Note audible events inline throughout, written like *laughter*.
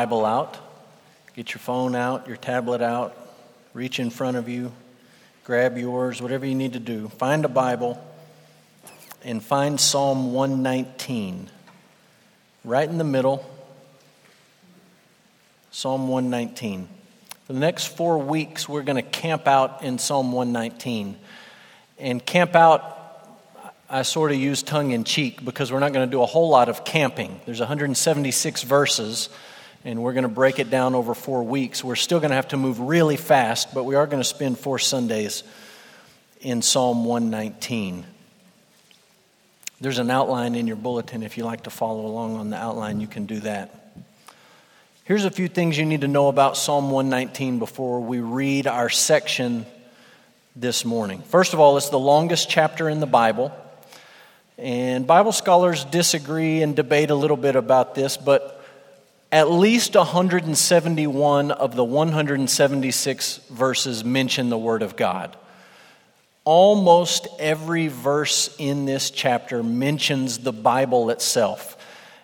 Bible out. Get your phone out, your tablet out, reach in front of you, grab yours, whatever you need to do. Find a Bible and find Psalm 119. Right in the middle, Psalm 119. For the next four weeks, we're going to camp out in Psalm 119. And camp out I sort of use tongue in cheek because we're not going to do a whole lot of camping. There's 176 verses, and we're going to break it down over four weeks. We're still going to have to move really fast, but we are going to spend four Sundays in Psalm 119. There's an outline in your bulletin. If you like to follow along on the outline, you can do that. Here's a few things you need to know about Psalm 119 before we read our section this morning. First of all, it's the longest chapter in the Bible. And Bible scholars disagree and debate a little bit about this, but at least 171 of the 176 verses mention the Word of God. Almost every verse in this chapter mentions the Bible itself.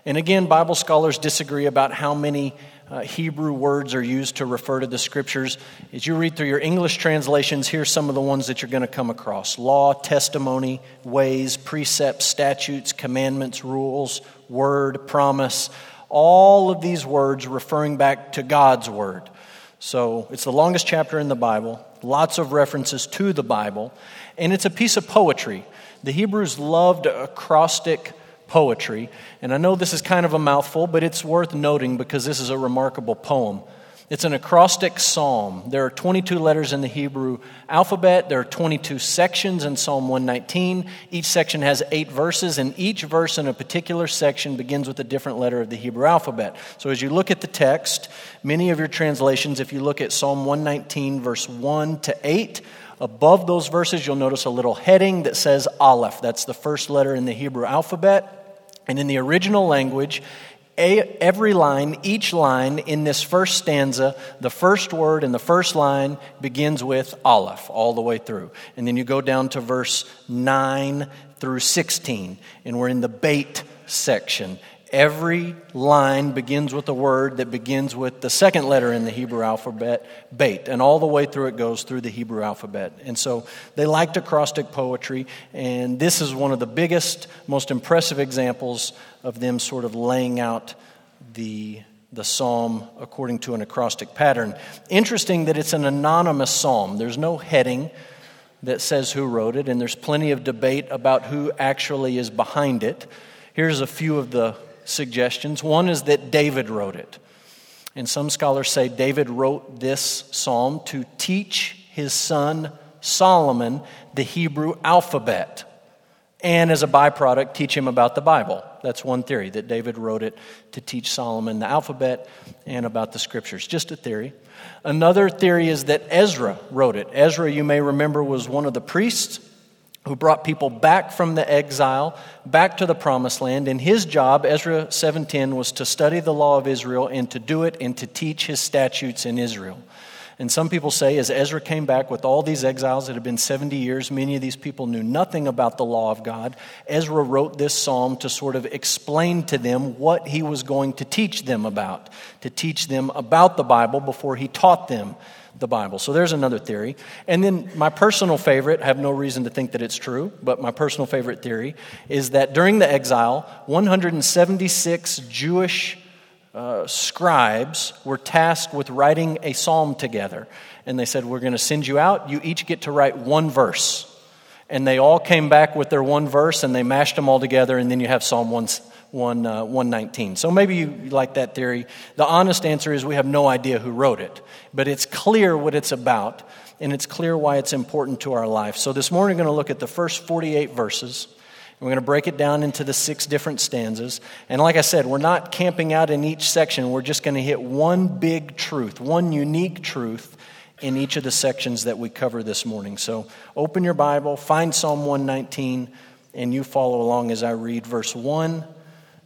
And again, Bible scholars disagree about how many uh, Hebrew words are used to refer to the scriptures. As you read through your English translations, here's some of the ones that you're going to come across law, testimony, ways, precepts, statutes, commandments, rules, word, promise. All of these words referring back to God's word. So it's the longest chapter in the Bible, lots of references to the Bible, and it's a piece of poetry. The Hebrews loved acrostic poetry. And I know this is kind of a mouthful, but it's worth noting because this is a remarkable poem. It's an acrostic psalm. There are 22 letters in the Hebrew alphabet. There are 22 sections in Psalm 119. Each section has eight verses, and each verse in a particular section begins with a different letter of the Hebrew alphabet. So as you look at the text, many of your translations, if you look at Psalm 119, verse 1 to 8, above those verses, you'll notice a little heading that says Aleph. That's the first letter in the Hebrew alphabet. And in the original language, every line, each line in this first stanza, the first word in the first line begins with Aleph all the way through. And then you go down to verse 9 through 16, and we're in the bait section. Every line begins with a word that begins with the second letter in the Hebrew alphabet, bait, and all the way through it goes through the Hebrew alphabet. And so they liked acrostic poetry, and this is one of the biggest, most impressive examples of them sort of laying out the, the psalm according to an acrostic pattern. Interesting that it's an anonymous psalm, there's no heading that says who wrote it, and there's plenty of debate about who actually is behind it. Here's a few of the suggestions. One is that David wrote it. And some scholars say David wrote this psalm to teach his son Solomon the Hebrew alphabet. And as a byproduct, teach him about the Bible. That's one theory, that David wrote it to teach Solomon the alphabet and about the scriptures. Just a theory. Another theory is that Ezra wrote it. Ezra, you may remember, was one of the priests who brought people back from the exile back to the promised land and his job ezra 7.10 was to study the law of israel and to do it and to teach his statutes in israel. And some people say as ezra came back with all these exiles that had been 70 years many of these people knew nothing about the law of god ezra wrote this psalm to sort of explain to them what he was going to teach them about to teach them about the bible before he taught them the Bible. So there's another theory. And then my personal favorite, I have no reason to think that it's true, but my personal favorite theory is that during the exile, 176 Jewish uh, scribes were tasked with writing a psalm together. And they said, We're going to send you out. You each get to write one verse. And they all came back with their one verse and they mashed them all together, and then you have Psalm 1, 1, uh, 119. So maybe you like that theory. The honest answer is we have no idea who wrote it, but it's clear what it's about, and it's clear why it's important to our life. So this morning, we're going to look at the first 48 verses. We're going to break it down into the six different stanzas. And like I said, we're not camping out in each section. We're just going to hit one big truth, one unique truth in each of the sections that we cover this morning. So open your Bible, find Psalm 119, and you follow along as I read verse 1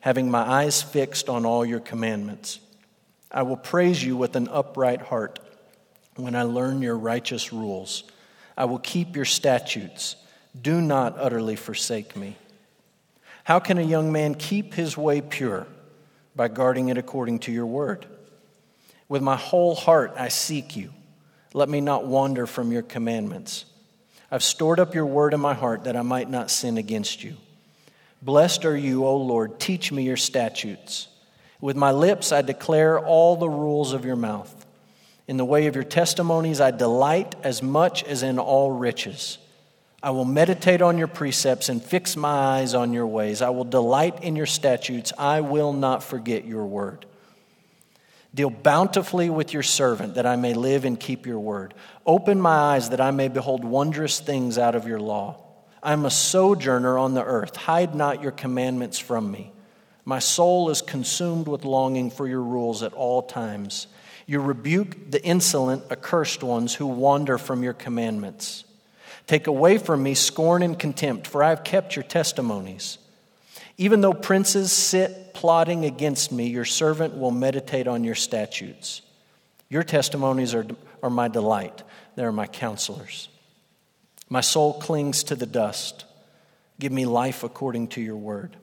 having my eyes fixed on all your commandments. I will praise you with an upright heart when I learn your righteous rules. I will keep your statutes. Do not utterly forsake me. How can a young man keep his way pure? By guarding it according to your word. With my whole heart I seek you. Let me not wander from your commandments. I've stored up your word in my heart that I might not sin against you. Blessed are you, O Lord. Teach me your statutes. With my lips I declare all the rules of your mouth. In the way of your testimonies I delight as much as in all riches. I will meditate on your precepts and fix my eyes on your ways. I will delight in your statutes. I will not forget your word. Deal bountifully with your servant that I may live and keep your word. Open my eyes that I may behold wondrous things out of your law. I am a sojourner on the earth. Hide not your commandments from me. My soul is consumed with longing for your rules at all times. You rebuke the insolent, accursed ones who wander from your commandments. Take away from me scorn and contempt, for I have kept your testimonies. Even though princes sit plotting against me, your servant will meditate on your statutes. Your testimonies are, are my delight, they are my counselors. My soul clings to the dust. Give me life according to your word.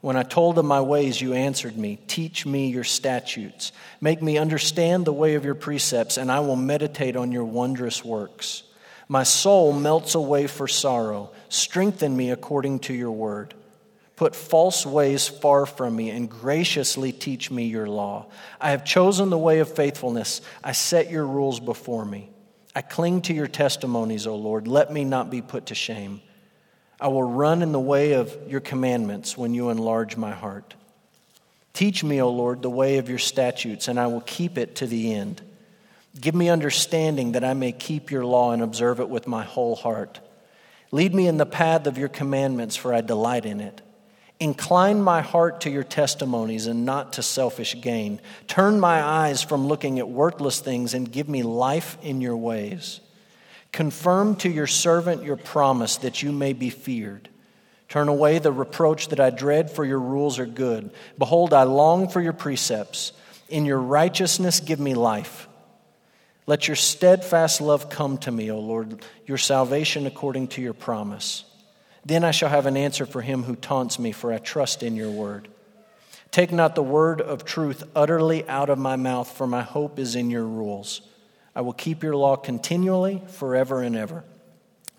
When I told of my ways, you answered me. Teach me your statutes. Make me understand the way of your precepts, and I will meditate on your wondrous works. My soul melts away for sorrow. Strengthen me according to your word. Put false ways far from me and graciously teach me your law. I have chosen the way of faithfulness. I set your rules before me. I cling to your testimonies, O Lord. Let me not be put to shame. I will run in the way of your commandments when you enlarge my heart. Teach me, O Lord, the way of your statutes, and I will keep it to the end. Give me understanding that I may keep your law and observe it with my whole heart. Lead me in the path of your commandments, for I delight in it. Incline my heart to your testimonies and not to selfish gain. Turn my eyes from looking at worthless things and give me life in your ways. Confirm to your servant your promise that you may be feared. Turn away the reproach that I dread, for your rules are good. Behold, I long for your precepts. In your righteousness, give me life. Let your steadfast love come to me, O Lord, your salvation according to your promise. Then I shall have an answer for him who taunts me, for I trust in your word. Take not the word of truth utterly out of my mouth, for my hope is in your rules. I will keep your law continually, forever and ever.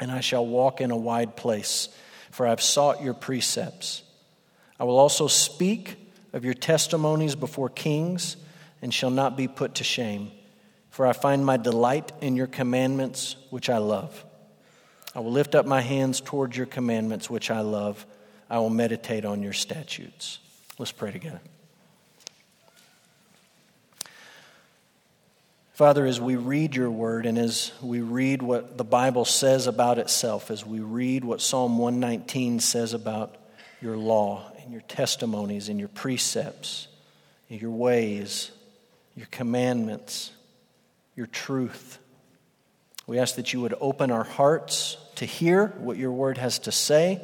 And I shall walk in a wide place, for I have sought your precepts. I will also speak of your testimonies before kings, and shall not be put to shame, for I find my delight in your commandments, which I love. I will lift up my hands towards your commandments, which I love. I will meditate on your statutes. Let's pray together. Father, as we read your word and as we read what the Bible says about itself, as we read what Psalm 119 says about your law and your testimonies and your precepts, and your ways, your commandments, your truth, we ask that you would open our hearts to hear what your word has to say.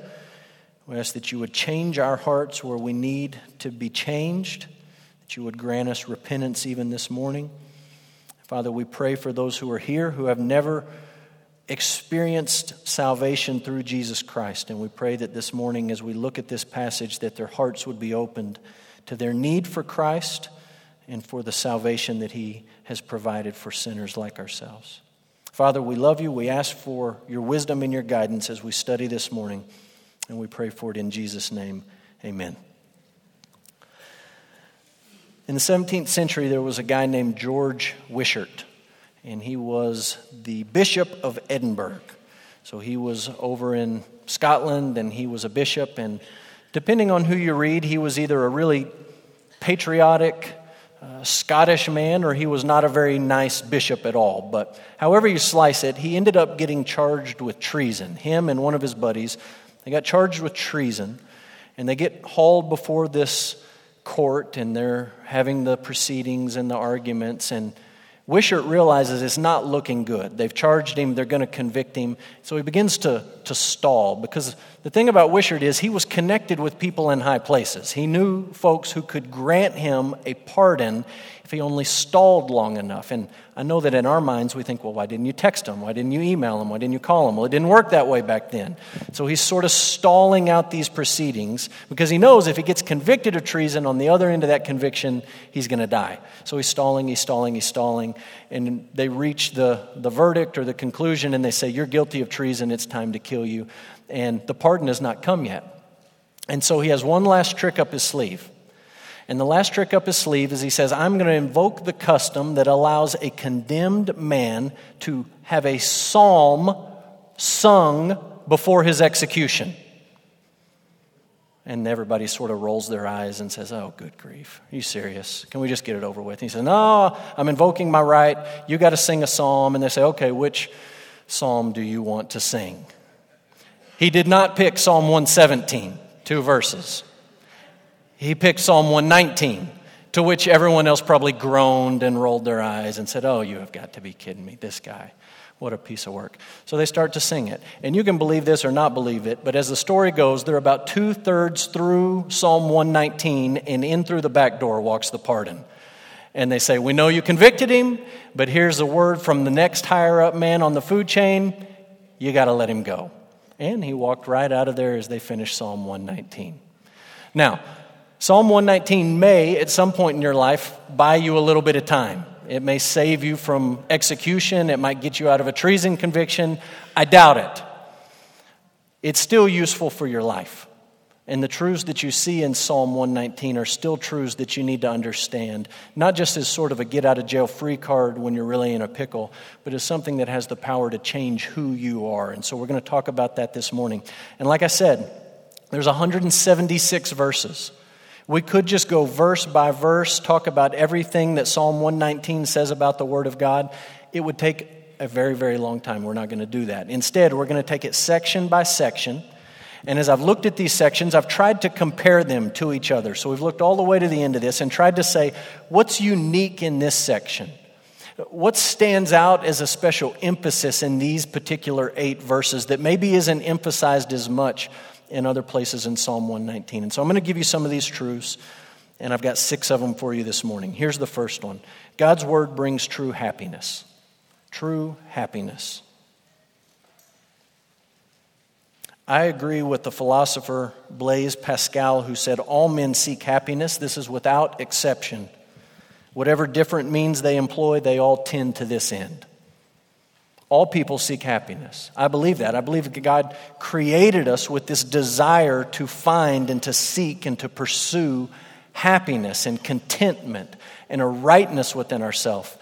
We ask that you would change our hearts where we need to be changed, that you would grant us repentance even this morning. Father, we pray for those who are here who have never experienced salvation through Jesus Christ. And we pray that this morning, as we look at this passage, that their hearts would be opened to their need for Christ and for the salvation that He has provided for sinners like ourselves. Father, we love you. We ask for your wisdom and your guidance as we study this morning, and we pray for it in Jesus' name. Amen. In the 17th century, there was a guy named George Wishart, and he was the Bishop of Edinburgh. So he was over in Scotland, and he was a bishop, and depending on who you read, he was either a really patriotic, Scottish man or he was not a very nice bishop at all. But however you slice it, he ended up getting charged with treason. Him and one of his buddies, they got charged with treason, and they get hauled before this court and they're having the proceedings and the arguments. And Wishart realizes it's not looking good. They've charged him, they're going to convict him. So he begins to, to stall because the thing about Wishart is he was connected with people in high places. He knew folks who could grant him a pardon if he only stalled long enough. And I know that in our minds we think, well, why didn't you text him? Why didn't you email him? Why didn't you call him? Well, it didn't work that way back then. So he's sort of stalling out these proceedings because he knows if he gets convicted of treason on the other end of that conviction, he's going to die. So he's stalling, he's stalling, he's stalling. And they reach the, the verdict or the conclusion and they say, You're guilty of treason, it's time to kill you. And the pardon has not come yet. And so he has one last trick up his sleeve. And the last trick up his sleeve is he says, I'm going to invoke the custom that allows a condemned man to have a psalm sung before his execution. And everybody sort of rolls their eyes and says, Oh, good grief. Are you serious? Can we just get it over with? And he says, No, I'm invoking my right. You got to sing a psalm. And they say, Okay, which psalm do you want to sing? He did not pick Psalm 117, two verses. He picked Psalm 119, to which everyone else probably groaned and rolled their eyes and said, Oh, you have got to be kidding me, this guy. What a piece of work. So they start to sing it. And you can believe this or not believe it, but as the story goes, they're about two thirds through Psalm 119, and in through the back door walks the pardon. And they say, We know you convicted him, but here's a word from the next higher up man on the food chain you got to let him go. And he walked right out of there as they finished Psalm 119. Now, Psalm 119 may, at some point in your life, buy you a little bit of time. It may save you from execution, it might get you out of a treason conviction. I doubt it. It's still useful for your life. And the truths that you see in Psalm 119 are still truths that you need to understand, not just as sort of a get out of jail free card when you're really in a pickle, but as something that has the power to change who you are. And so we're going to talk about that this morning. And like I said, there's 176 verses. We could just go verse by verse, talk about everything that Psalm 119 says about the Word of God. It would take a very, very long time. We're not going to do that. Instead, we're going to take it section by section. And as I've looked at these sections, I've tried to compare them to each other. So we've looked all the way to the end of this and tried to say, what's unique in this section? What stands out as a special emphasis in these particular eight verses that maybe isn't emphasized as much in other places in Psalm 119. And so I'm going to give you some of these truths, and I've got six of them for you this morning. Here's the first one God's word brings true happiness. True happiness. I agree with the philosopher Blaise Pascal, who said, All men seek happiness. This is without exception. Whatever different means they employ, they all tend to this end. All people seek happiness. I believe that. I believe that God created us with this desire to find and to seek and to pursue happiness and contentment and a rightness within ourselves.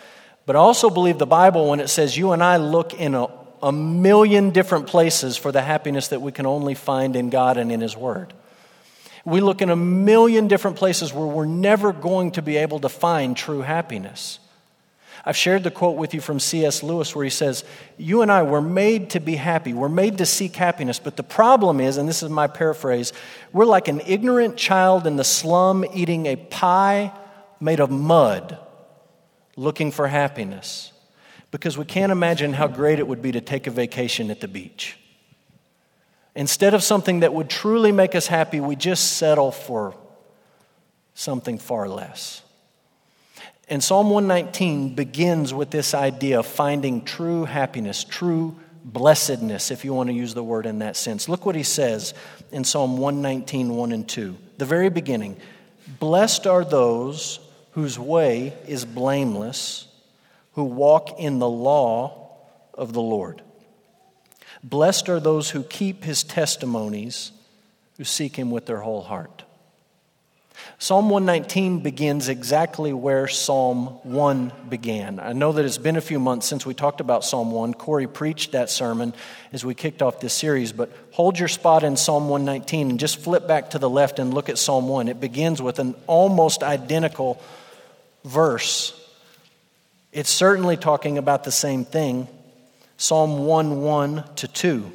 But I also believe the Bible when it says you and I look in a, a million different places for the happiness that we can only find in God and in His Word. We look in a million different places where we're never going to be able to find true happiness. I've shared the quote with you from C.S. Lewis where he says, You and I were made to be happy. We're made to seek happiness. But the problem is, and this is my paraphrase, we're like an ignorant child in the slum eating a pie made of mud looking for happiness because we can't imagine how great it would be to take a vacation at the beach. Instead of something that would truly make us happy, we just settle for something far less. And Psalm 119 begins with this idea of finding true happiness, true blessedness, if you want to use the word in that sense. Look what he says in Psalm 119, 1 and 2. The very beginning Blessed are those whose way is blameless, who walk in the law of the Lord. Blessed are those who keep his testimonies, who seek him with their whole heart. Psalm 119 begins exactly where Psalm 1 began. I know that it's been a few months since we talked about Psalm 1. Corey preached that sermon as we kicked off this series, but hold your spot in Psalm 119 and just flip back to the left and look at Psalm 1. It begins with an almost identical verse. It's certainly talking about the same thing. Psalm 1 1 to 2.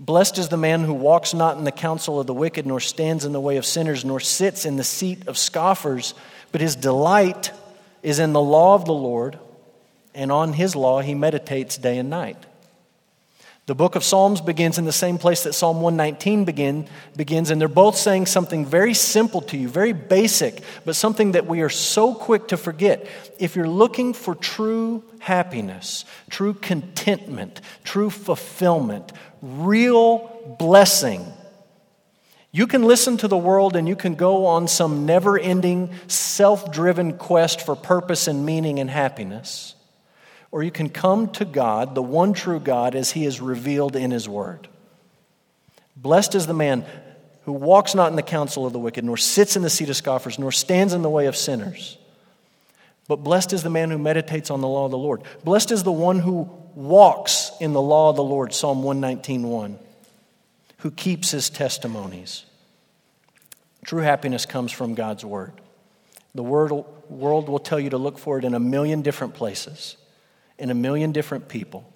Blessed is the man who walks not in the counsel of the wicked, nor stands in the way of sinners, nor sits in the seat of scoffers, but his delight is in the law of the Lord, and on his law he meditates day and night. The book of Psalms begins in the same place that Psalm 119 begin, begins, and they're both saying something very simple to you, very basic, but something that we are so quick to forget. If you're looking for true happiness, true contentment, true fulfillment, real blessing, you can listen to the world and you can go on some never ending, self driven quest for purpose and meaning and happiness or you can come to God, the one true God, as he is revealed in his word. Blessed is the man who walks not in the counsel of the wicked, nor sits in the seat of scoffers, nor stands in the way of sinners. But blessed is the man who meditates on the law of the Lord. Blessed is the one who walks in the law of the Lord, Psalm 119.1, who keeps his testimonies. True happiness comes from God's word. The world will tell you to look for it in a million different places in a million different people,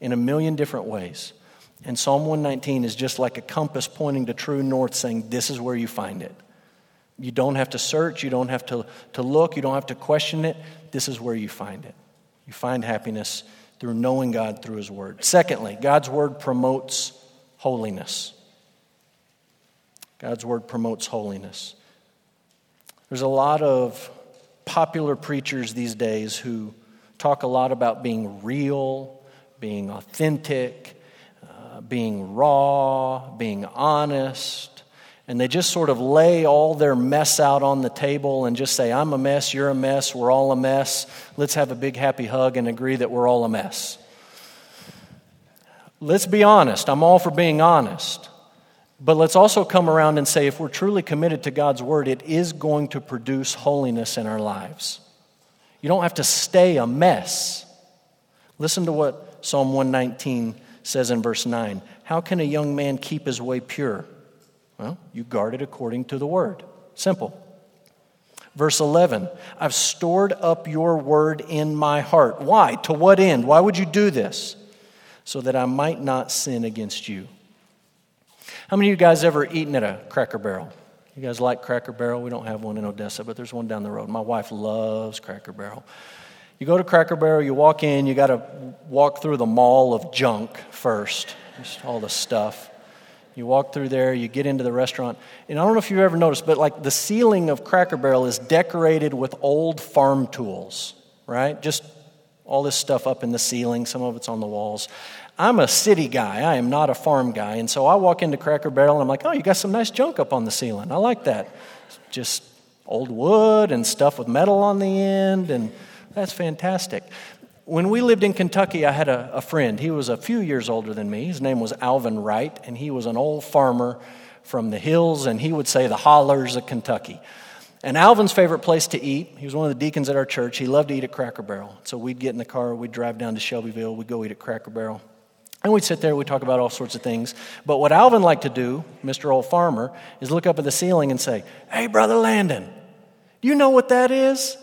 in a million different ways. And Psalm 119 is just like a compass pointing to true north, saying, This is where you find it. You don't have to search, you don't have to, to look, you don't have to question it. This is where you find it. You find happiness through knowing God through His Word. Secondly, God's Word promotes holiness. God's Word promotes holiness. There's a lot of popular preachers these days who talk a lot about being real, being authentic, uh, being raw, being honest. And they just sort of lay all their mess out on the table and just say, I'm a mess, you're a mess, we're all a mess. Let's have a big happy hug and agree that we're all a mess. Let's be honest. I'm all for being honest. But let's also come around and say if we're truly committed to God's word, it is going to produce holiness in our lives. You don't have to stay a mess. Listen to what Psalm 119 says in verse 9. How can a young man keep his way pure? Well, you guard it according to the word. Simple. Verse 11, I've stored up your word in my heart. Why? To what end? Why would you do this? So that I might not sin against you. How many of you guys ever eaten at a cracker barrel? You guys like Cracker Barrel? We don't have one in Odessa, but there's one down the road. My wife loves Cracker Barrel. You go to Cracker Barrel, you walk in, you got to walk through the mall of junk first, just all the stuff. You walk through there, you get into the restaurant, and I don't know if you've ever noticed, but like the ceiling of Cracker Barrel is decorated with old farm tools, right? Just all this stuff up in the ceiling, some of it's on the walls. I'm a city guy. I am not a farm guy. And so I walk into Cracker Barrel and I'm like, oh, you got some nice junk up on the ceiling. I like that. Just old wood and stuff with metal on the end, and that's fantastic. When we lived in Kentucky, I had a, a friend. He was a few years older than me. His name was Alvin Wright, and he was an old farmer from the hills, and he would say the hollers of Kentucky. And Alvin's favorite place to eat, he was one of the deacons at our church, he loved to eat at Cracker Barrel. So we'd get in the car, we'd drive down to Shelbyville, we'd go eat at Cracker Barrel. And we'd sit there, we'd talk about all sorts of things. But what Alvin liked to do, Mr. Old Farmer, is look up at the ceiling and say, Hey, Brother Landon, do you know what that is?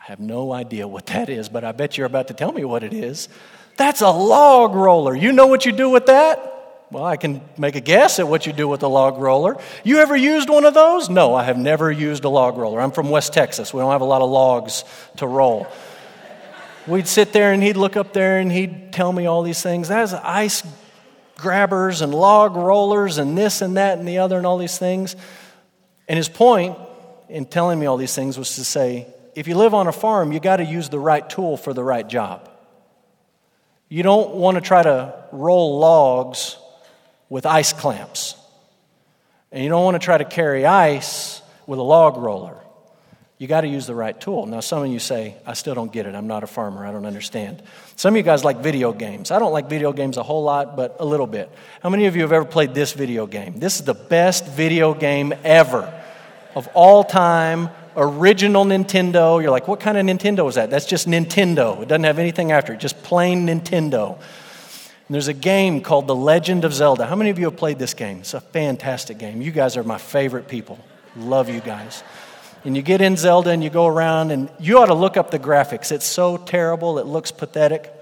I have no idea what that is, but I bet you're about to tell me what it is. That's a log roller. You know what you do with that? Well, I can make a guess at what you do with a log roller. You ever used one of those? No, I have never used a log roller. I'm from West Texas. We don't have a lot of logs to roll we'd sit there and he'd look up there and he'd tell me all these things. That's ice grabbers and log rollers and this and that and the other and all these things. And his point in telling me all these things was to say, if you live on a farm, you got to use the right tool for the right job. You don't want to try to roll logs with ice clamps. And you don't want to try to carry ice with a log roller you got to use the right tool. Now, some of you say, I still don't get it. I'm not a farmer. I don't understand. Some of you guys like video games. I don't like video games a whole lot, but a little bit. How many of you have ever played this video game? This is the best video game ever of all time. Original Nintendo. You're like, what kind of Nintendo is that? That's just Nintendo. It doesn't have anything after it, just plain Nintendo. And there's a game called The Legend of Zelda. How many of you have played this game? It's a fantastic game. You guys are my favorite people. Love you guys and you get in Zelda and you go around and you ought to look up the graphics. It's so terrible, it looks pathetic.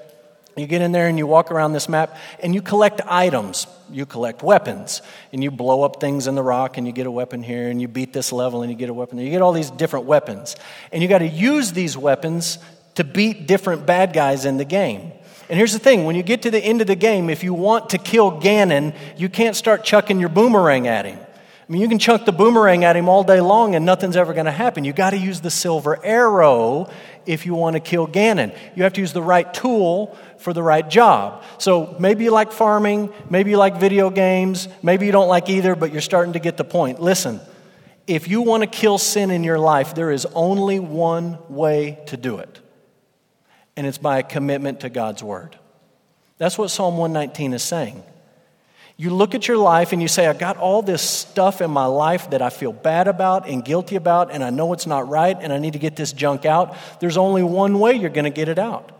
You get in there and you walk around this map and you collect items. You collect weapons and you blow up things in the rock and you get a weapon here and you beat this level and you get a weapon there. You get all these different weapons. And you got to use these weapons to beat different bad guys in the game. And here's the thing when you get to the end of the game, if you want to kill Ganon, you can't start chucking your boomerang at him. I mean, you can chuck the boomerang at him all day long and nothing's ever going to happen. You got to use the silver arrow if you want to kill Ganon. You have to use the right tool for the right job. So maybe you like farming, maybe you like video games, maybe you don't like either, but you're starting to get the point. Listen, if you want to kill sin in your life, there is only one way to do it, and it's by a commitment to God's Word. That's what Psalm 119 is saying. You look at your life and you say, I got all this stuff in my life that I feel bad about and guilty about, and I know it's not right, and I need to get this junk out. There's only one way you're going to get it out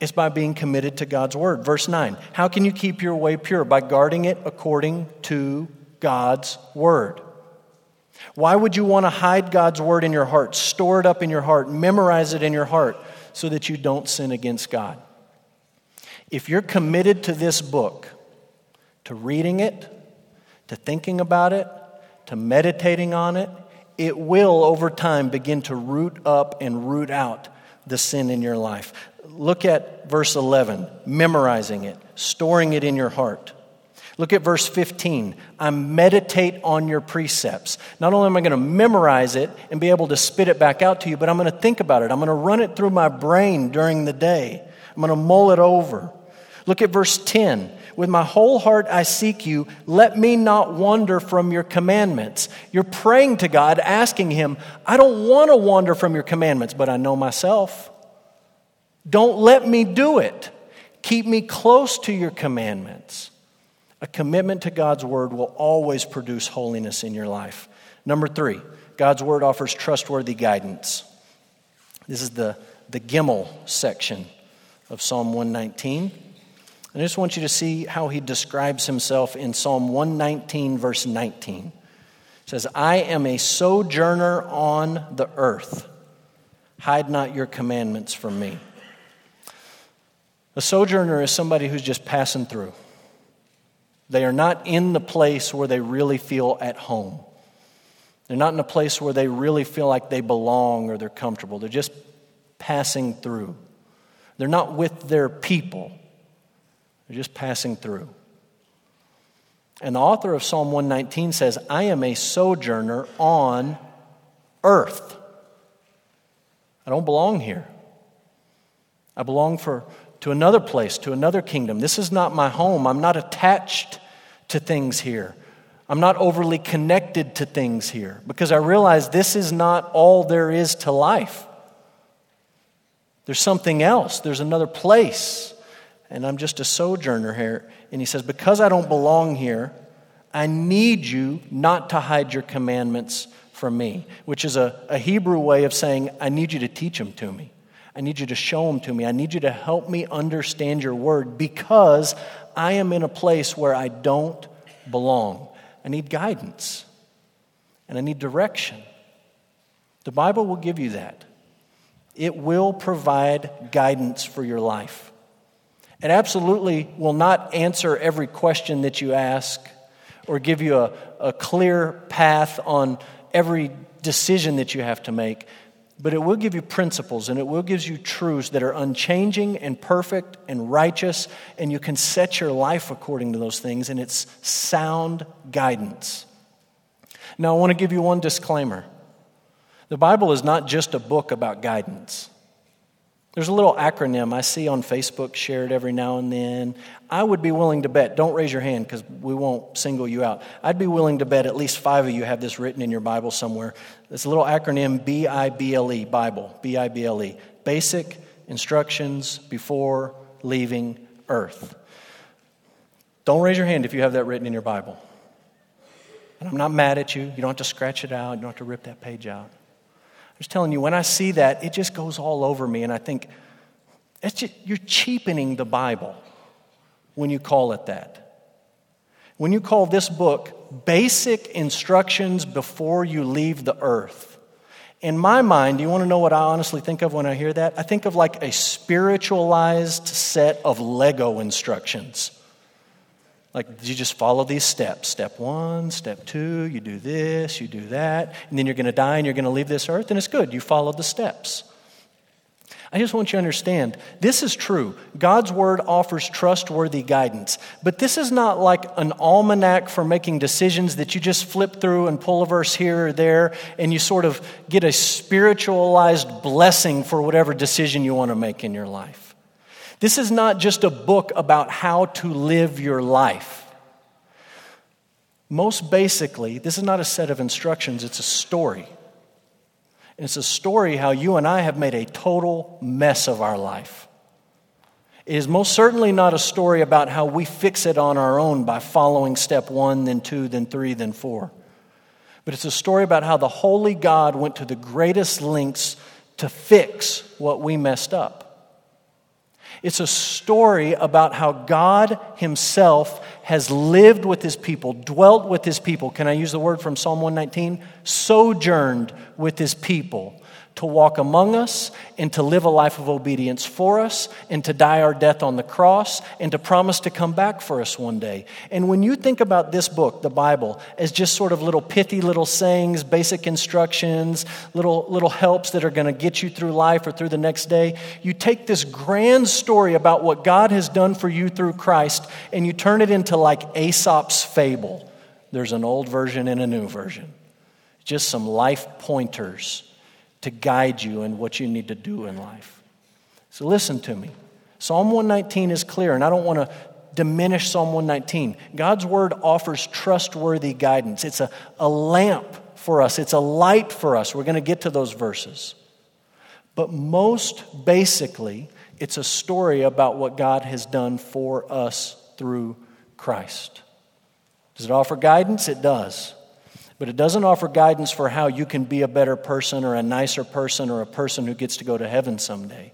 it's by being committed to God's word. Verse 9 How can you keep your way pure? By guarding it according to God's word. Why would you want to hide God's word in your heart, store it up in your heart, memorize it in your heart so that you don't sin against God? If you're committed to this book, to reading it, to thinking about it, to meditating on it, it will over time begin to root up and root out the sin in your life. Look at verse 11, memorizing it, storing it in your heart. Look at verse 15. I meditate on your precepts. Not only am I going to memorize it and be able to spit it back out to you, but I'm going to think about it. I'm going to run it through my brain during the day. I'm going to mull it over. Look at verse 10. With my whole heart I seek you. Let me not wander from your commandments. You're praying to God, asking Him, I don't want to wander from your commandments, but I know myself. Don't let me do it. Keep me close to your commandments. A commitment to God's word will always produce holiness in your life. Number three, God's word offers trustworthy guidance. This is the, the Gimel section of Psalm 119. I just want you to see how he describes himself in Psalm 119, verse 19. It says, I am a sojourner on the earth. Hide not your commandments from me. A sojourner is somebody who's just passing through. They are not in the place where they really feel at home. They're not in a place where they really feel like they belong or they're comfortable. They're just passing through. They're not with their people. They're just passing through. And the author of Psalm 119 says, I am a sojourner on earth. I don't belong here. I belong for, to another place, to another kingdom. This is not my home. I'm not attached to things here. I'm not overly connected to things here because I realize this is not all there is to life. There's something else, there's another place and I'm just a sojourner here. And he says, Because I don't belong here, I need you not to hide your commandments from me, which is a, a Hebrew way of saying, I need you to teach them to me. I need you to show them to me. I need you to help me understand your word because I am in a place where I don't belong. I need guidance and I need direction. The Bible will give you that. It will provide guidance for your life. It absolutely will not answer every question that you ask or give you a, a clear path on every decision that you have to make, but it will give you principles and it will give you truths that are unchanging and perfect and righteous, and you can set your life according to those things, and it's sound guidance. Now, I want to give you one disclaimer the Bible is not just a book about guidance. There's a little acronym I see on Facebook shared every now and then. I would be willing to bet, don't raise your hand because we won't single you out. I'd be willing to bet at least five of you have this written in your Bible somewhere. It's a little acronym B I B L E, Bible, B I B L E. Basic instructions before leaving earth. Don't raise your hand if you have that written in your Bible. And I'm not mad at you. You don't have to scratch it out, you don't have to rip that page out. Just telling you, when I see that, it just goes all over me, and I think, just, you're cheapening the Bible when you call it that. When you call this book basic instructions before you leave the earth, In my mind, do you want to know what I honestly think of when I hear that? I think of like a spiritualized set of Lego instructions. Like you just follow these steps. Step one, step two, you do this, you do that, and then you're going to die and you're going to leave this earth, and it's good. You followed the steps. I just want you to understand this is true. God's word offers trustworthy guidance. But this is not like an almanac for making decisions that you just flip through and pull a verse here or there and you sort of get a spiritualized blessing for whatever decision you want to make in your life. This is not just a book about how to live your life. Most basically, this is not a set of instructions, it's a story. And it's a story how you and I have made a total mess of our life. It is most certainly not a story about how we fix it on our own by following step one, then two, then three, then four. But it's a story about how the Holy God went to the greatest lengths to fix what we messed up. It's a story about how God Himself has lived with His people, dwelt with His people. Can I use the word from Psalm 119? Sojourned with His people to walk among us and to live a life of obedience for us and to die our death on the cross and to promise to come back for us one day. And when you think about this book, the Bible, as just sort of little pithy little sayings, basic instructions, little, little helps that are going to get you through life or through the next day, you take this grand story about what God has done for you through Christ and you turn it into like Aesop's fable. There's an old version and a new version. Just some life pointers to guide you in what you need to do in life. So listen to me. Psalm 119 is clear, and I don't want to diminish Psalm 119. God's word offers trustworthy guidance, it's a, a lamp for us, it's a light for us. We're going to get to those verses. But most basically, it's a story about what God has done for us through Christ. Does it offer guidance? It does. But it doesn't offer guidance for how you can be a better person or a nicer person or a person who gets to go to heaven someday.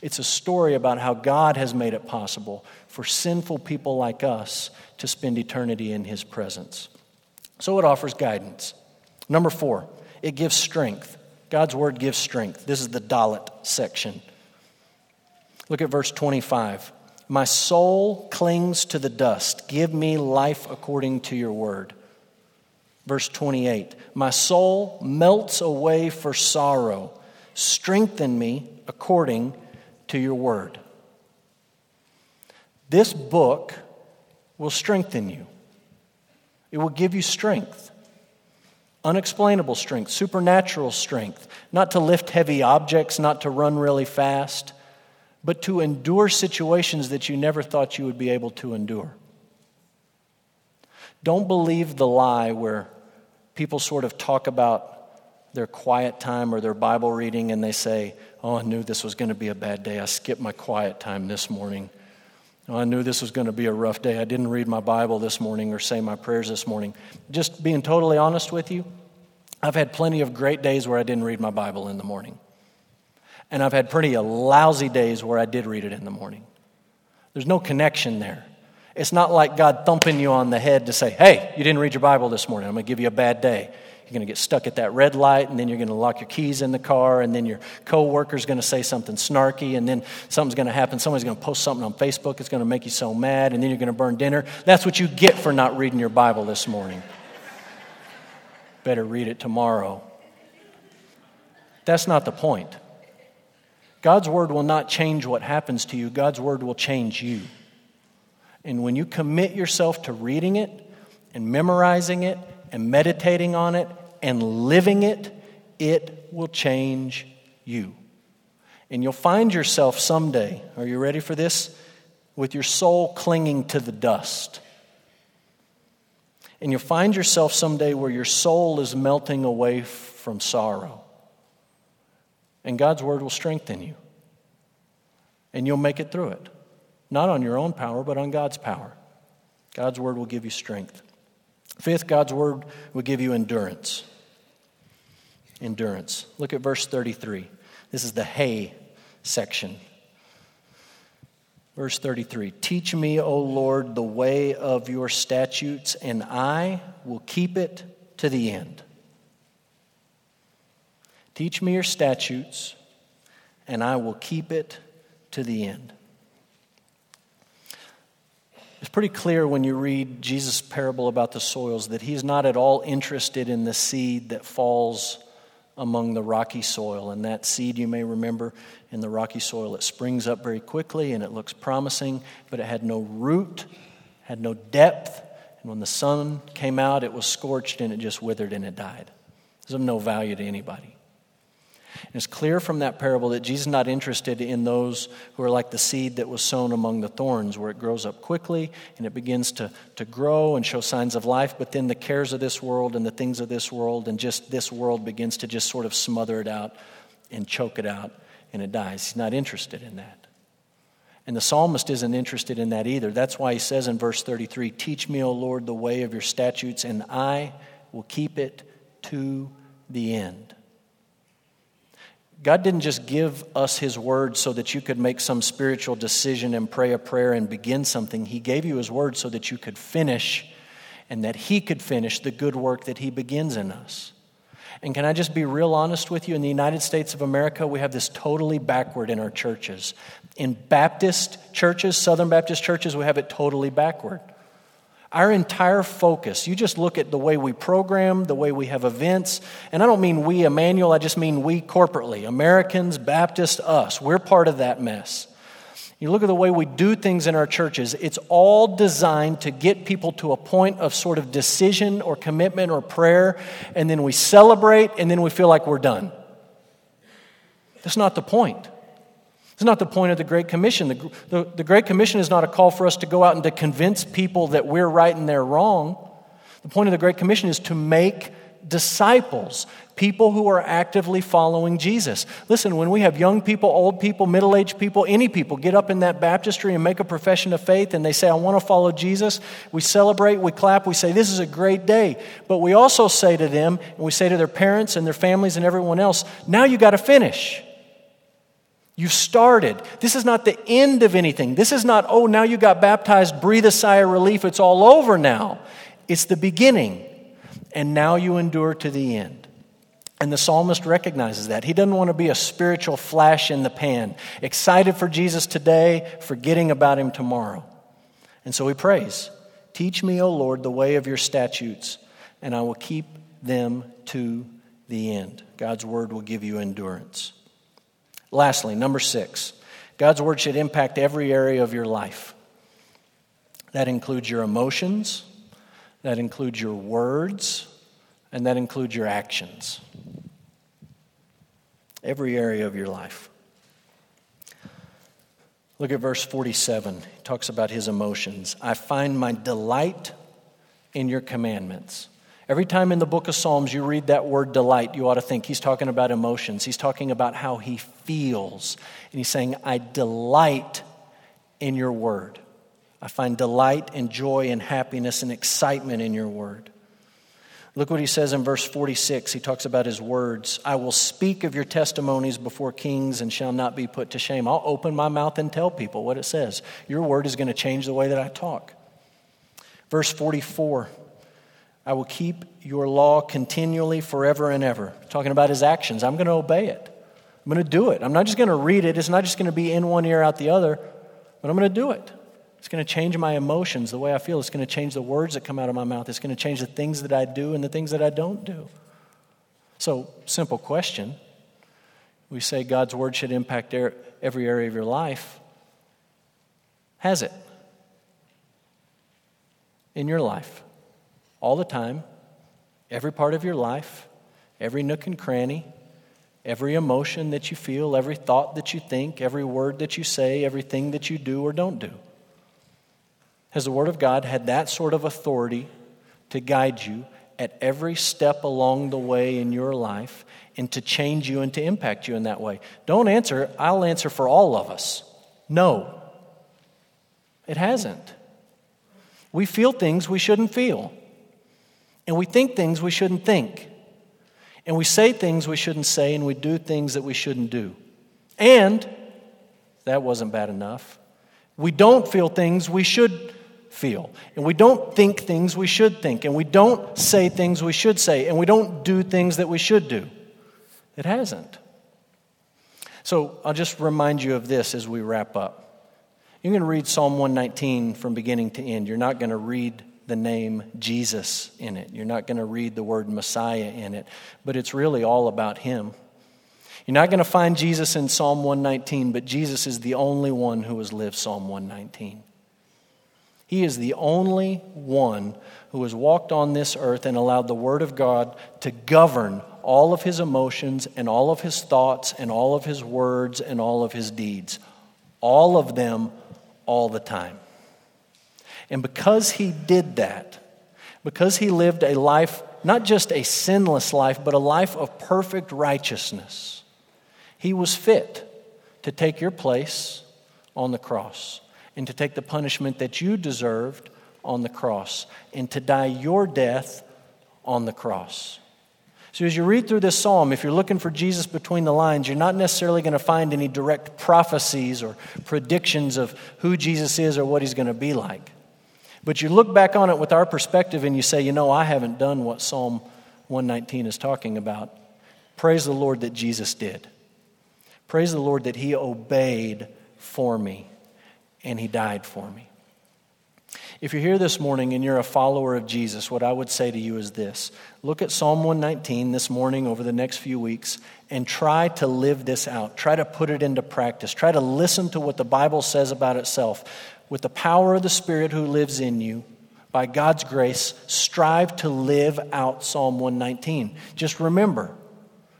It's a story about how God has made it possible for sinful people like us to spend eternity in His presence. So it offers guidance. Number four, it gives strength. God's word gives strength. This is the Dalet section. Look at verse 25. My soul clings to the dust. Give me life according to your word. Verse 28 My soul melts away for sorrow. Strengthen me according to your word. This book will strengthen you, it will give you strength. Unexplainable strength, supernatural strength, not to lift heavy objects, not to run really fast, but to endure situations that you never thought you would be able to endure. Don't believe the lie where people sort of talk about their quiet time or their Bible reading and they say, Oh, I knew this was going to be a bad day. I skipped my quiet time this morning. Oh, I knew this was going to be a rough day. I didn't read my Bible this morning or say my prayers this morning. Just being totally honest with you, I've had plenty of great days where I didn't read my Bible in the morning. And I've had plenty of lousy days where I did read it in the morning. There's no connection there. It's not like God thumping you on the head to say, hey, you didn't read your Bible this morning. I'm going to give you a bad day. You're going to get stuck at that red light, and then you're going to lock your keys in the car, and then your coworker's going to say something snarky, and then something's going to happen. Somebody's going to post something on Facebook. It's going to make you so mad, and then you're going to burn dinner. That's what you get for not reading your Bible this morning. *laughs* Better read it tomorrow. That's not the point. God's word will not change what happens to you, God's word will change you. And when you commit yourself to reading it and memorizing it and meditating on it and living it, it will change you. And you'll find yourself someday, are you ready for this? With your soul clinging to the dust. And you'll find yourself someday where your soul is melting away from sorrow. And God's word will strengthen you. And you'll make it through it. Not on your own power, but on God's power. God's word will give you strength. Fifth, God's word will give you endurance. Endurance. Look at verse 33. This is the hay section. Verse 33 Teach me, O Lord, the way of your statutes, and I will keep it to the end. Teach me your statutes, and I will keep it to the end. It's pretty clear when you read Jesus' parable about the soils that he's not at all interested in the seed that falls among the rocky soil. And that seed, you may remember, in the rocky soil, it springs up very quickly and it looks promising, but it had no root, had no depth. And when the sun came out, it was scorched and it just withered and it died. It was of no value to anybody. And it's clear from that parable that Jesus is not interested in those who are like the seed that was sown among the thorns, where it grows up quickly and it begins to, to grow and show signs of life, but then the cares of this world and the things of this world and just this world begins to just sort of smother it out and choke it out and it dies. He's not interested in that. And the psalmist isn't interested in that either. That's why he says in verse 33 Teach me, O Lord, the way of your statutes, and I will keep it to the end. God didn't just give us His word so that you could make some spiritual decision and pray a prayer and begin something. He gave you His word so that you could finish and that He could finish the good work that He begins in us. And can I just be real honest with you? In the United States of America, we have this totally backward in our churches. In Baptist churches, Southern Baptist churches, we have it totally backward. Our entire focus, you just look at the way we program, the way we have events, and I don't mean we, Emmanuel, I just mean we corporately, Americans, Baptists, us. We're part of that mess. You look at the way we do things in our churches, it's all designed to get people to a point of sort of decision or commitment or prayer, and then we celebrate, and then we feel like we're done. That's not the point. It's not the point of the Great Commission. The, the, the, Great Commission is not a call for us to go out and to convince people that we're right and they're wrong. The point of the Great Commission is to make disciples, people who are actively following Jesus. Listen, when we have young people, old people, middle aged people, any people get up in that baptistry and make a profession of faith and they say, I want to follow Jesus, we celebrate, we clap, we say, This is a great day. But we also say to them, and we say to their parents and their families and everyone else, Now you got to finish. You started. This is not the end of anything. This is not, oh, now you got baptized, breathe a sigh of relief, it's all over now. It's the beginning. And now you endure to the end. And the psalmist recognizes that. He doesn't want to be a spiritual flash in the pan, excited for Jesus today, forgetting about him tomorrow. And so he prays Teach me, O Lord, the way of your statutes, and I will keep them to the end. God's word will give you endurance. Lastly, number six, God's word should impact every area of your life. That includes your emotions, that includes your words, and that includes your actions. Every area of your life. Look at verse 47. He talks about his emotions. I find my delight in your commandments. Every time in the book of Psalms you read that word delight, you ought to think he's talking about emotions. He's talking about how he feels. And he's saying, I delight in your word. I find delight and joy and happiness and excitement in your word. Look what he says in verse 46. He talks about his words. I will speak of your testimonies before kings and shall not be put to shame. I'll open my mouth and tell people what it says. Your word is going to change the way that I talk. Verse 44. I will keep your law continually forever and ever. Talking about his actions. I'm going to obey it. I'm going to do it. I'm not just going to read it. It's not just going to be in one ear, out the other, but I'm going to do it. It's going to change my emotions, the way I feel. It's going to change the words that come out of my mouth. It's going to change the things that I do and the things that I don't do. So, simple question. We say God's word should impact er, every area of your life. Has it? In your life? All the time, every part of your life, every nook and cranny, every emotion that you feel, every thought that you think, every word that you say, everything that you do or don't do. Has the Word of God had that sort of authority to guide you at every step along the way in your life and to change you and to impact you in that way? Don't answer, I'll answer for all of us. No, it hasn't. We feel things we shouldn't feel. And we think things we shouldn't think. And we say things we shouldn't say, and we do things that we shouldn't do. And, that wasn't bad enough, we don't feel things we should feel. And we don't think things we should think. And we don't say things we should say. And we don't do things that we should do. It hasn't. So I'll just remind you of this as we wrap up. You're going to read Psalm 119 from beginning to end. You're not going to read the name Jesus in it. You're not going to read the word Messiah in it, but it's really all about Him. You're not going to find Jesus in Psalm 119, but Jesus is the only one who has lived Psalm 119. He is the only one who has walked on this earth and allowed the Word of God to govern all of his emotions and all of his thoughts and all of his words and all of his deeds. All of them, all the time. And because he did that, because he lived a life, not just a sinless life, but a life of perfect righteousness, he was fit to take your place on the cross and to take the punishment that you deserved on the cross and to die your death on the cross. So, as you read through this psalm, if you're looking for Jesus between the lines, you're not necessarily going to find any direct prophecies or predictions of who Jesus is or what he's going to be like. But you look back on it with our perspective and you say, you know, I haven't done what Psalm 119 is talking about. Praise the Lord that Jesus did. Praise the Lord that he obeyed for me and he died for me. If you're here this morning and you're a follower of Jesus, what I would say to you is this look at Psalm 119 this morning over the next few weeks and try to live this out. Try to put it into practice. Try to listen to what the Bible says about itself. With the power of the Spirit who lives in you, by God's grace, strive to live out Psalm 119. Just remember,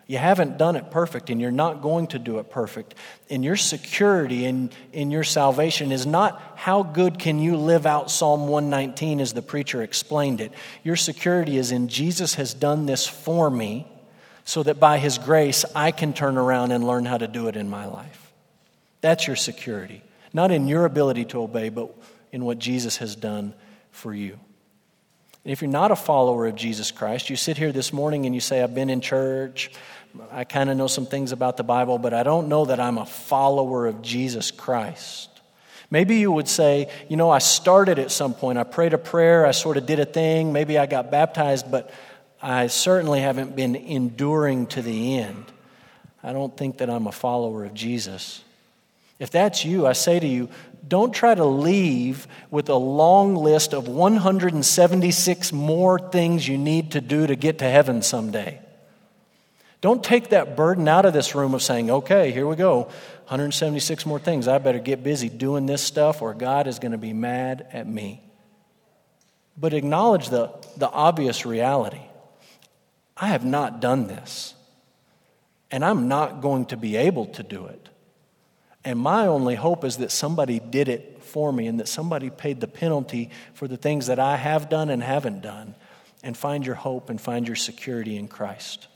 you haven't done it perfect, and you're not going to do it perfect. And your security in, in your salvation is not how good can you live out Psalm 119 as the preacher explained it. Your security is in Jesus has done this for me so that by his grace I can turn around and learn how to do it in my life. That's your security. Not in your ability to obey, but in what Jesus has done for you. If you're not a follower of Jesus Christ, you sit here this morning and you say, I've been in church, I kind of know some things about the Bible, but I don't know that I'm a follower of Jesus Christ. Maybe you would say, you know, I started at some point. I prayed a prayer, I sort of did a thing, maybe I got baptized, but I certainly haven't been enduring to the end. I don't think that I'm a follower of Jesus. If that's you, I say to you, don't try to leave with a long list of 176 more things you need to do to get to heaven someday. Don't take that burden out of this room of saying, okay, here we go, 176 more things. I better get busy doing this stuff or God is going to be mad at me. But acknowledge the, the obvious reality. I have not done this, and I'm not going to be able to do it. And my only hope is that somebody did it for me and that somebody paid the penalty for the things that I have done and haven't done. And find your hope and find your security in Christ.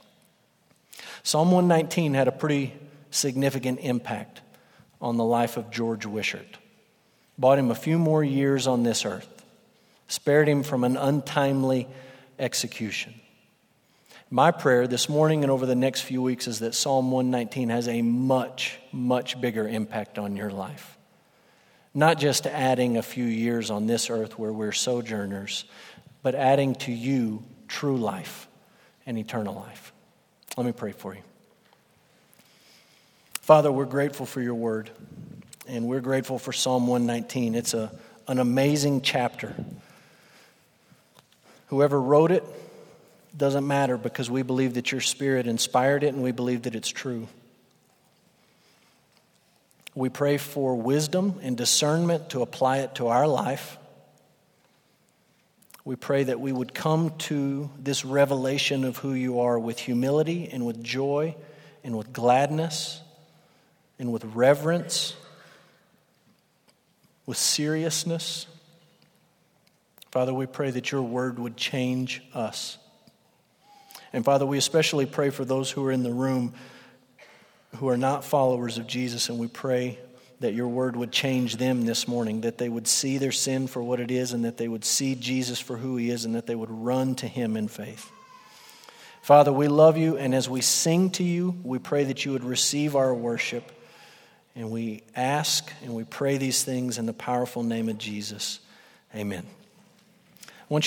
Psalm 119 had a pretty significant impact on the life of George Wishart. Bought him a few more years on this earth, spared him from an untimely execution. My prayer this morning and over the next few weeks is that Psalm 119 has a much, much bigger impact on your life. Not just adding a few years on this earth where we're sojourners, but adding to you true life and eternal life. Let me pray for you. Father, we're grateful for your word, and we're grateful for Psalm 119. It's a, an amazing chapter. Whoever wrote it doesn't matter because we believe that your spirit inspired it and we believe that it's true. We pray for wisdom and discernment to apply it to our life. We pray that we would come to this revelation of who you are with humility and with joy and with gladness and with reverence, with seriousness. Father, we pray that your word would change us. And Father, we especially pray for those who are in the room who are not followers of Jesus, and we pray that your word would change them this morning, that they would see their sin for what it is, and that they would see Jesus for who he is, and that they would run to him in faith. Father, we love you, and as we sing to you, we pray that you would receive our worship. And we ask and we pray these things in the powerful name of Jesus. Amen.